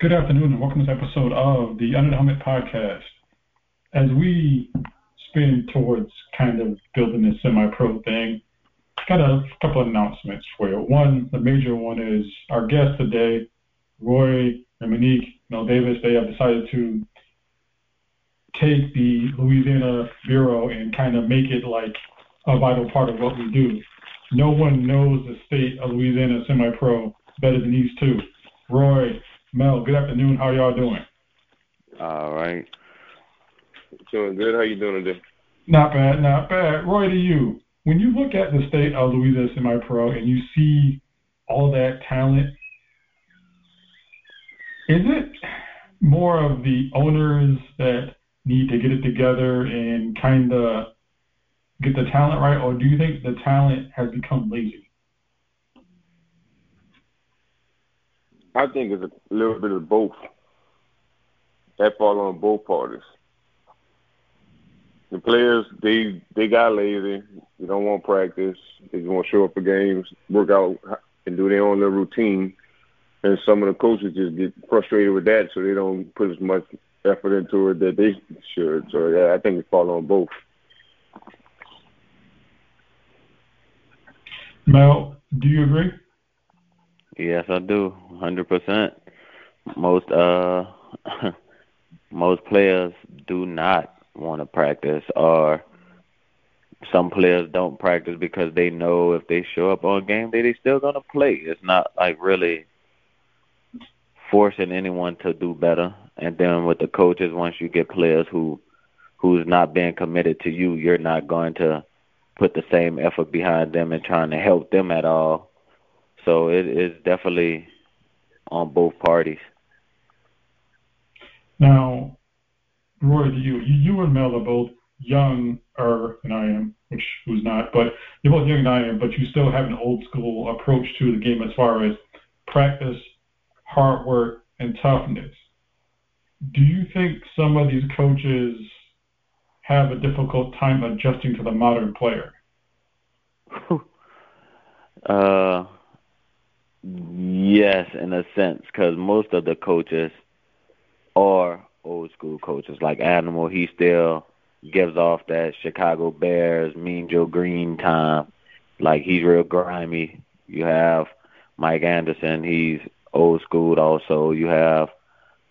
Good afternoon, and welcome to this episode of the Under the Helmet podcast. As we spin towards kind of building this semi-pro thing, got a couple of announcements for you. One, the major one is our guest today, Roy and Monique Mel Davis. They have decided to take the Louisiana Bureau and kind of make it like a vital part of what we do. No one knows the state of Louisiana semi-pro better than these two. Roy, Mel, good afternoon. How y'all doing? All right. Doing good. How you doing today? Not bad, not bad. Roy, to you, when you look at the state of Louisiana semi-pro and you see all that talent, is it more of the owners that need to get it together and kind of get the talent right, or do you think the talent has become lazy? I think it's a little bit of both. That fall on both parties. The players, they they got lazy. They don't want practice. They just want to show up for games, work out, and do their own little routine. And some of the coaches just get frustrated with that, so they don't put as much effort into it that they should. So yeah, I think it fall on both. Mel, do you agree? Yes, I do, hundred percent. Most uh, most players do not want to practice, or some players don't practice because they know if they show up on game day, they still gonna play. It's not like really forcing anyone to do better. And then with the coaches, once you get players who who's not being committed to you, you're not going to put the same effort behind them and trying to help them at all. So it is definitely on both parties. Now, Roy, you you and Mel are both younger than I am, which who's not, but you're both younger than I am, but you still have an old school approach to the game as far as practice, hard work, and toughness. Do you think some of these coaches have a difficult time adjusting to the modern player? uh, yes, in a sense, because most of the coaches are old school coaches. Like Animal, he still gives off that Chicago Bears, Mean Joe Greene time. Like he's real grimy. You have Mike Anderson, he's old school also. You have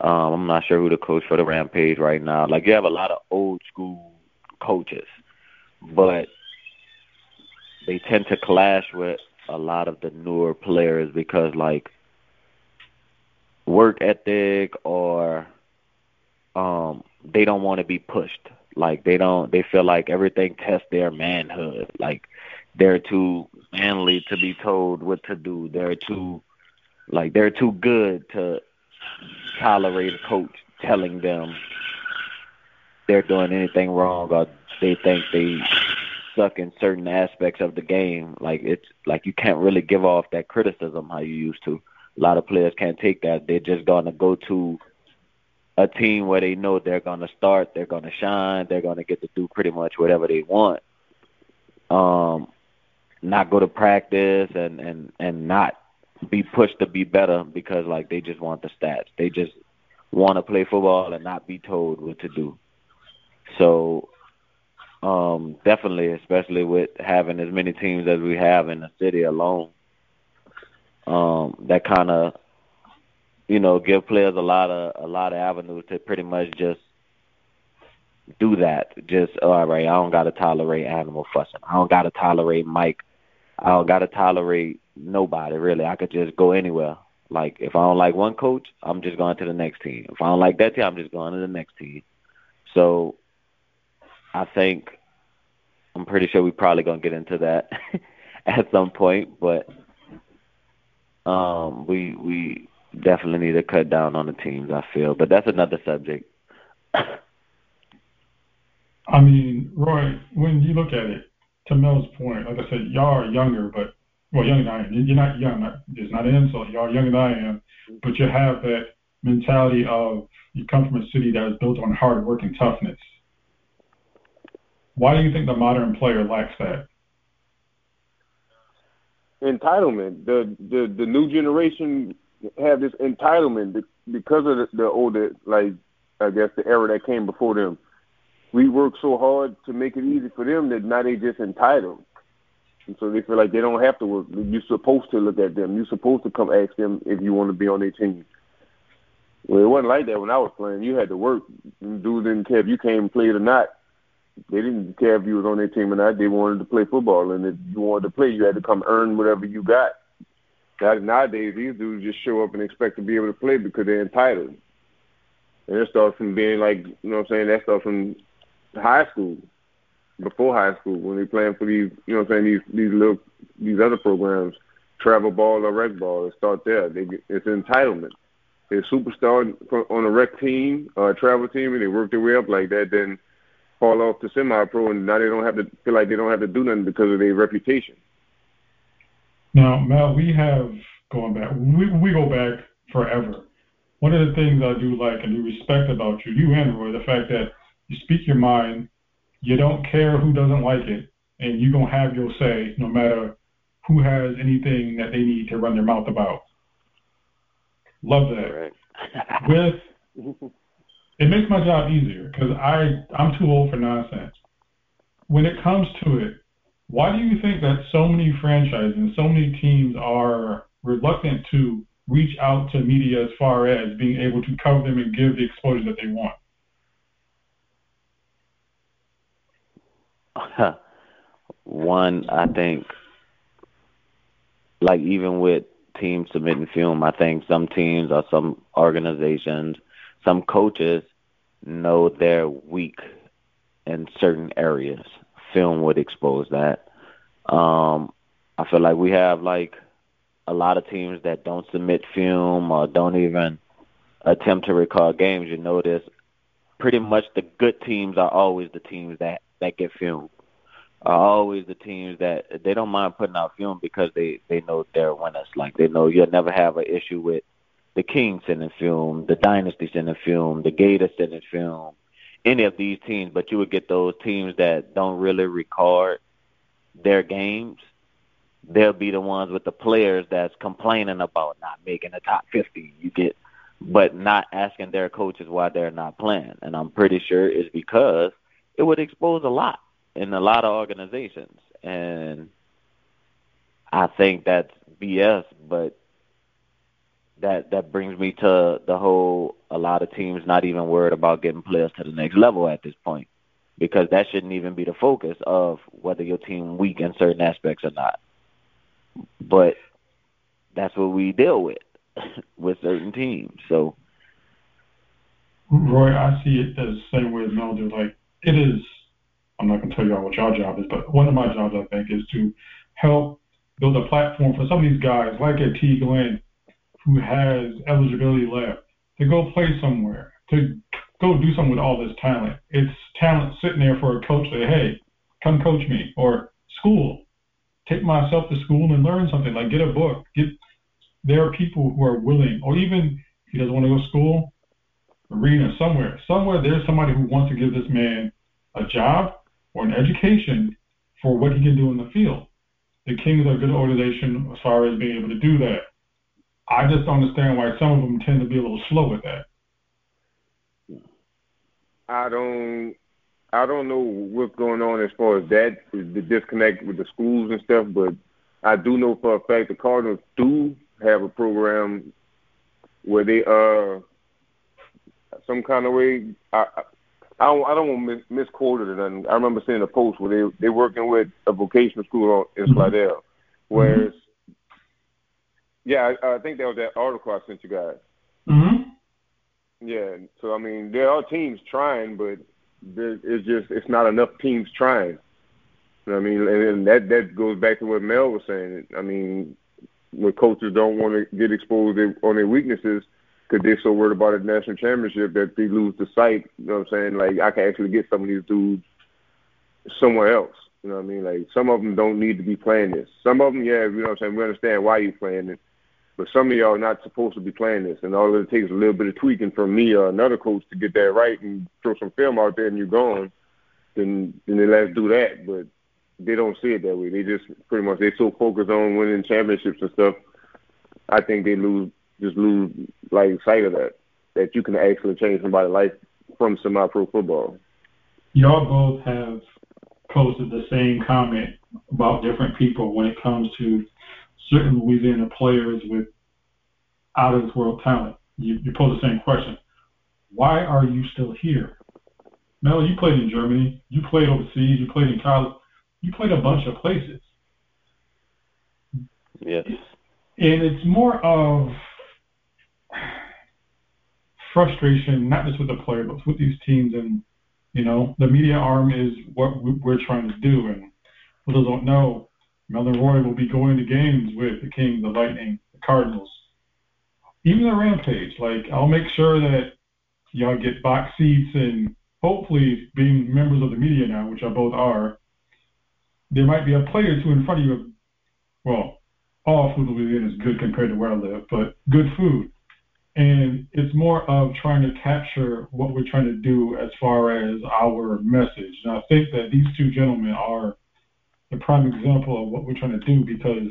um I'm not sure who the coach for the Rampage right now. Like you have a lot of old school coaches. But they tend to clash with a lot of the newer players because like work ethic or um they don't want to be pushed. Like they don't they feel like everything tests their manhood. Like they're too manly to be told what to do. They're too like they're too good to tolerate a coach telling them they're doing anything wrong or they think they suck in certain aspects of the game. Like it's like you can't really give off that criticism how you used to. A lot of players can't take that. They're just gonna go to a team where they know they're gonna start, they're gonna shine, they're gonna get to do pretty much whatever they want. Um, not go to practice and and and not be pushed to be better because like they just want the stats. They just want to play football and not be told what to do. So um definitely especially with having as many teams as we have in the city alone um that kind of you know give players a lot of a lot of avenues to pretty much just do that just all right i don't got to tolerate animal fussing i don't got to tolerate mike i don't got to tolerate nobody really. I could just go anywhere. Like if I don't like one coach, I'm just going to the next team. If I don't like that team, I'm just going to the next team. So I think I'm pretty sure we're probably gonna get into that at some point, but um we we definitely need to cut down on the teams, I feel. But that's another subject. I mean, Roy, when you look at it, to Mel's point, like I said, y'all are younger, but well, younger than I am. You're not young. It's not an insult. Y'all are younger than I am, but you have that mentality of you come from a city that is built on hard work and toughness. Why do you think the modern player lacks that? Entitlement. The the the new generation have this entitlement because of the, the older, like I guess the era that came before them. We work so hard to make it easy for them that now they just entitled. And so they feel like they don't have to work. You're supposed to look at them. You're supposed to come ask them if you want to be on their team. Well, it wasn't like that when I was playing. You had to work. Dudes didn't care if you came and played or not. They didn't care if you was on their team or not. They wanted to play football, and if you wanted to play, you had to come earn whatever you got. Nowadays, these dudes just show up and expect to be able to play because they're entitled. And it starts from being like, you know what I'm saying? That starts from high school before high school when they're playing for these, you know what I'm saying, these these little these other programs, travel ball or rec ball. It start there. They get, it's entitlement. They're superstar on a rec team or a travel team, and they work their way up like that. Then fall off to semi-pro, and now they don't have to feel like they don't have to do nothing because of their reputation. Now, Mel, we have going back. We we go back forever. One of the things I do like and do respect about you, you and Roy, the fact that you speak your mind you don't care who doesn't like it, and you're gonna have your say no matter who has anything that they need to run their mouth about. Love that. Right. With it makes my job easier because I I'm too old for nonsense. When it comes to it, why do you think that so many franchises and so many teams are reluctant to reach out to media as far as being able to cover them and give the exposure that they want? One, I think, like even with teams submitting film, I think some teams or some organizations, some coaches know they're weak in certain areas. Film would expose that. Um, I feel like we have like a lot of teams that don't submit film or don't even attempt to record games. You notice pretty much the good teams are always the teams that that get filmed are always the teams that they don't mind putting out film because they they know they're winners. Like they know you'll never have an issue with the Kings sending film, the Dynasty sending film, the Gators sending film, any of these teams. But you would get those teams that don't really record their games. They'll be the ones with the players that's complaining about not making the top 50. You get, but not asking their coaches why they're not playing. And I'm pretty sure it's because it would expose a lot in a lot of organizations. And I think that's BS, but that that brings me to the whole a lot of teams not even worried about getting players to the next level at this point because that shouldn't even be the focus of whether your team weak in certain aspects or not. But that's what we deal with with certain teams. So Roy, I see it the same way as Mel do. Like it is I'm not going to tell you all what your job is, but one of my jobs, I think, is to help build a platform for some of these guys, like a. T Glenn, who has eligibility left, to go play somewhere, to go do something with all this talent. It's talent sitting there for a coach to say, hey, come coach me, or school, take myself to school and learn something, like get a book. Get There are people who are willing, or even if he doesn't want to go to school, arena, somewhere. Somewhere there's somebody who wants to give this man a job or an education for what he can do in the field. The Kings are a good organization as far as being able to do that. I just don't understand why some of them tend to be a little slow with that. I don't I don't know what's going on as far as that the disconnect with the schools and stuff, but I do know for a fact the Cardinals do have a program where they uh some kind of way I I don't, I don't want to mis- misquote it. And I remember seeing a post where they they working with a vocational school in mm-hmm. Slidell, mm-hmm. whereas yeah, I, I think that was that article I sent you guys. Mm-hmm. Yeah, so I mean there are teams trying, but there, it's just it's not enough teams trying. You know what I mean, and, and that that goes back to what Mel was saying. I mean, when coaches don't want to get exposed on their weaknesses, because they're so worried about a national championship that they lose the sight. You know what I'm saying? Like I can actually get some of these dudes somewhere else. You know what I mean? Like some of them don't need to be playing this. Some of them, yeah, you know what I'm saying. We understand why you're playing it, but some of y'all are not supposed to be playing this, and all it takes is a little bit of tweaking from me or another coach to get that right and throw some film out there, and you're gone. Then, then they let us do that, but they don't see it that way. They just pretty much they so focused on winning championships and stuff. I think they lose just lose like sight of that that you can actually change somebody's life from semi-pro football. Y'all both have posted the same comment about different people when it comes to certain Louisiana players with out of this world talent. You, you pose the same question. Why are you still here? Mel, you played in Germany. You played overseas. You played in college. You played a bunch of places. Yes. And it's more of frustration, not just with the player, but with these teams. And, you know, the media arm is what we're trying to do. And for those who don't know, Roy will be going to games with the Kings, the Lightning, the Cardinals, even the Rampage. Like, I'll make sure that y'all get box seats and hopefully being members of the media now, which I both are, there might be a player or two in front of you. Well, all food in Louisiana is good compared to where I live, but good food. And it's more of trying to capture what we're trying to do as far as our message. And I think that these two gentlemen are the prime example of what we're trying to do because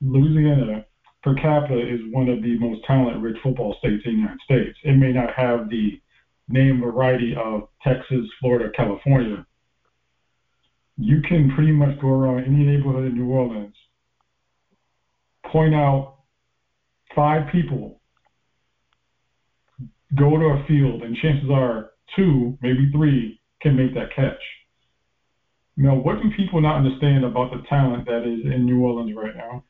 Louisiana uh, per capita is one of the most talent rich football states in the United States. It may not have the name variety of Texas, Florida, California. You can pretty much go around any neighborhood in New Orleans, point out five people, go to a field, and chances are two, maybe three, can make that catch. Now, what do people not understand about the talent that is in New Orleans right now?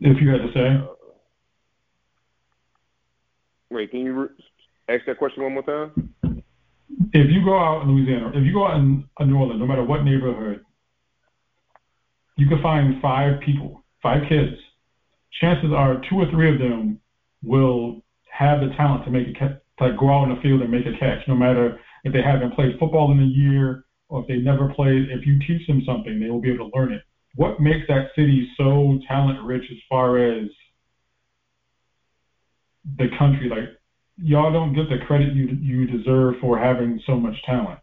If you had to say. Wait, can you re- ask that question one more time? If you go out in Louisiana, if you go out in New Orleans, no matter what neighborhood, you can find five people, five kids. Chances are two or three of them will have the talent to make a catch, to go out in the field and make a catch, no matter if they haven't played football in a year or if they never played. If you teach them something, they will be able to learn it what makes that city so talent rich as far as the country? Like y'all don't get the credit you you deserve for having so much talent.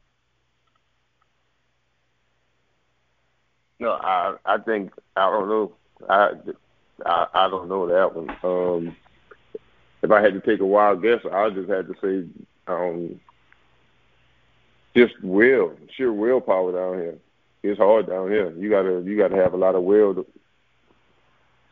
No, I I think I don't know. I I, I don't know that one. Um, if I had to take a wild guess, I just had to say um, just will, sheer willpower down here it's hard down here. You gotta you gotta have a lot of will. To,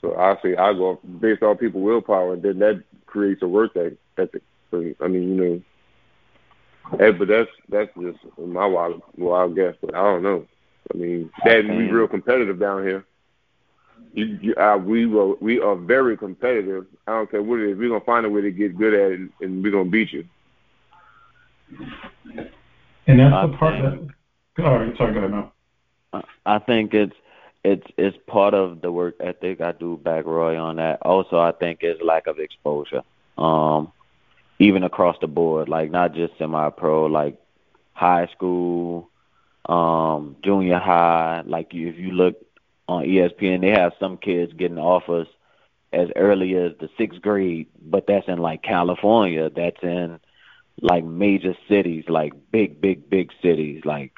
so I say I go based on people willpower, and then that creates a work ethic. So I mean, you know, hey, but that's that's just my wild wild guess. But I don't know. I mean, that we real competitive down here. You, you, uh, we will, we are very competitive. I don't care what it is. We're gonna find a way to get good at it, and we're gonna beat you. And that's the part that. All right, sorry, go ahead now. I think it's it's it's part of the work ethic. I do back Roy on that. Also, I think it's lack of exposure, um, even across the board, like not just semi-pro, like high school, um, junior high. Like you, if you look on ESPN, they have some kids getting offers as early as the sixth grade, but that's in like California. That's in like major cities, like big, big, big cities, like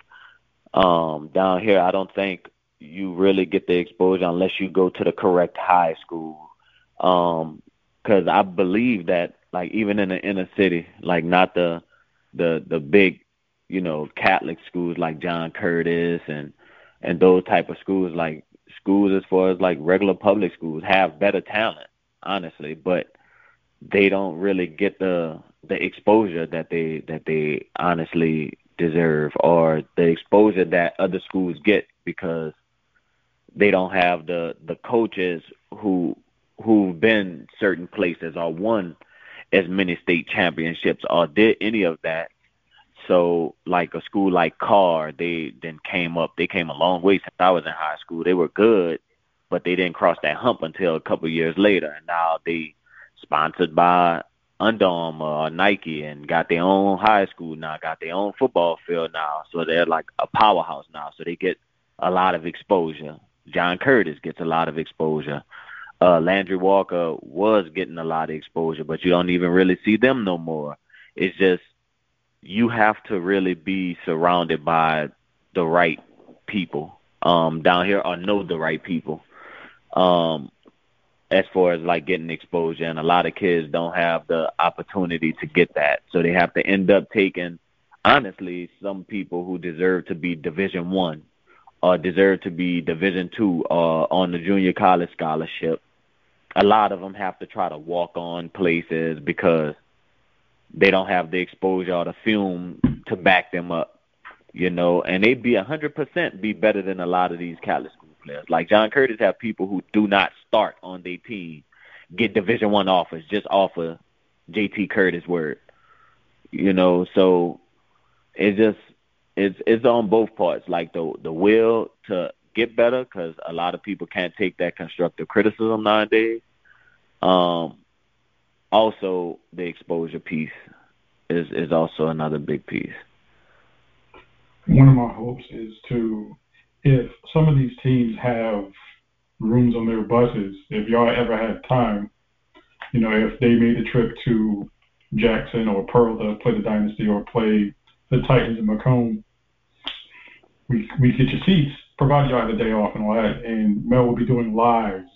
um, down here, I don't think you really get the exposure unless you go to the correct high school. Um, cause I believe that like even in the inner city, like not the, the, the big, you know, Catholic schools like John Curtis and, and those type of schools, like schools as far as like regular public schools have better talent, honestly, but they don't really get the, the exposure that they, that they honestly deserve or the exposure that other schools get because they don't have the the coaches who who've been certain places or won as many state championships or did any of that. So like a school like Karr, they then came up. They came a long way since I was in high school. They were good, but they didn't cross that hump until a couple years later. And now they sponsored by under Armour or Nike and got their own high school now, got their own football field now. So they're like a powerhouse now. So they get a lot of exposure. John Curtis gets a lot of exposure. Uh, Landry Walker was getting a lot of exposure, but you don't even really see them no more. It's just you have to really be surrounded by the right people um, down here or know the right people. Um, as far as like getting exposure, and a lot of kids don't have the opportunity to get that, so they have to end up taking, honestly, some people who deserve to be Division One, or deserve to be Division Two, or on the junior college scholarship. A lot of them have to try to walk on places because they don't have the exposure or the film to back them up, you know, and they'd be a hundred percent be better than a lot of these college school players. Like John Curtis have people who do not start on their team, get Division One offers just off of JT Curtis word. You know, so it just it's it's on both parts, like the the will to get better, because a lot of people can't take that constructive criticism nowadays. Um, also the exposure piece is is also another big piece. One of my hopes is to, if some of these teams have rooms on their buses, if y'all ever had time, you know, if they made the trip to Jackson or Pearl to play the Dynasty or play the Titans in McComb, we we get your seats, provide y'all the day off and all that, and Mel will be doing lives.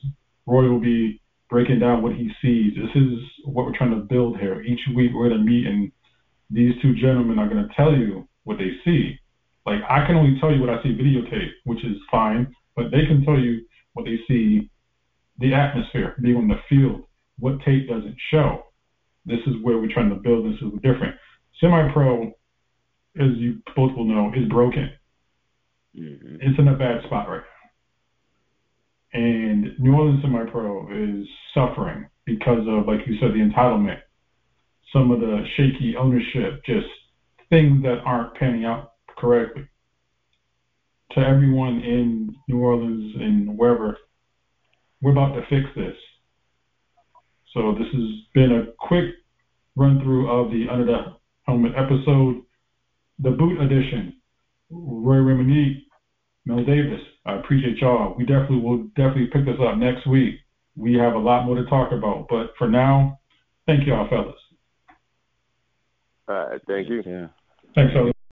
Roy will be breaking down what he sees. This is what we're trying to build here. Each week we're going to meet and these two gentlemen are going to tell you what they see. Like I can only tell you what I see videotape, which is fine, but they can tell you what they see, the atmosphere, being on the field, what tape doesn't show. This is where we're trying to build. This is different. Semi-pro, as you both will know, is broken. Mm-hmm. It's in a bad spot right now. And New Orleans Semi-Pro is suffering because of, like you said, the entitlement, some of the shaky ownership, just things that aren't panning out correctly. To everyone in New Orleans and wherever, we're about to fix this. So this has been a quick run through of the Under the Helmet episode, the boot edition. Roy Remini, Mel Davis, I appreciate y'all. We definitely will definitely pick this up next week. We have a lot more to talk about, but for now, thank y'all, fellas. All right, thank you. Yeah. Thanks, fellas.